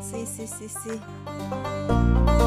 Sí, sí, sí, sí.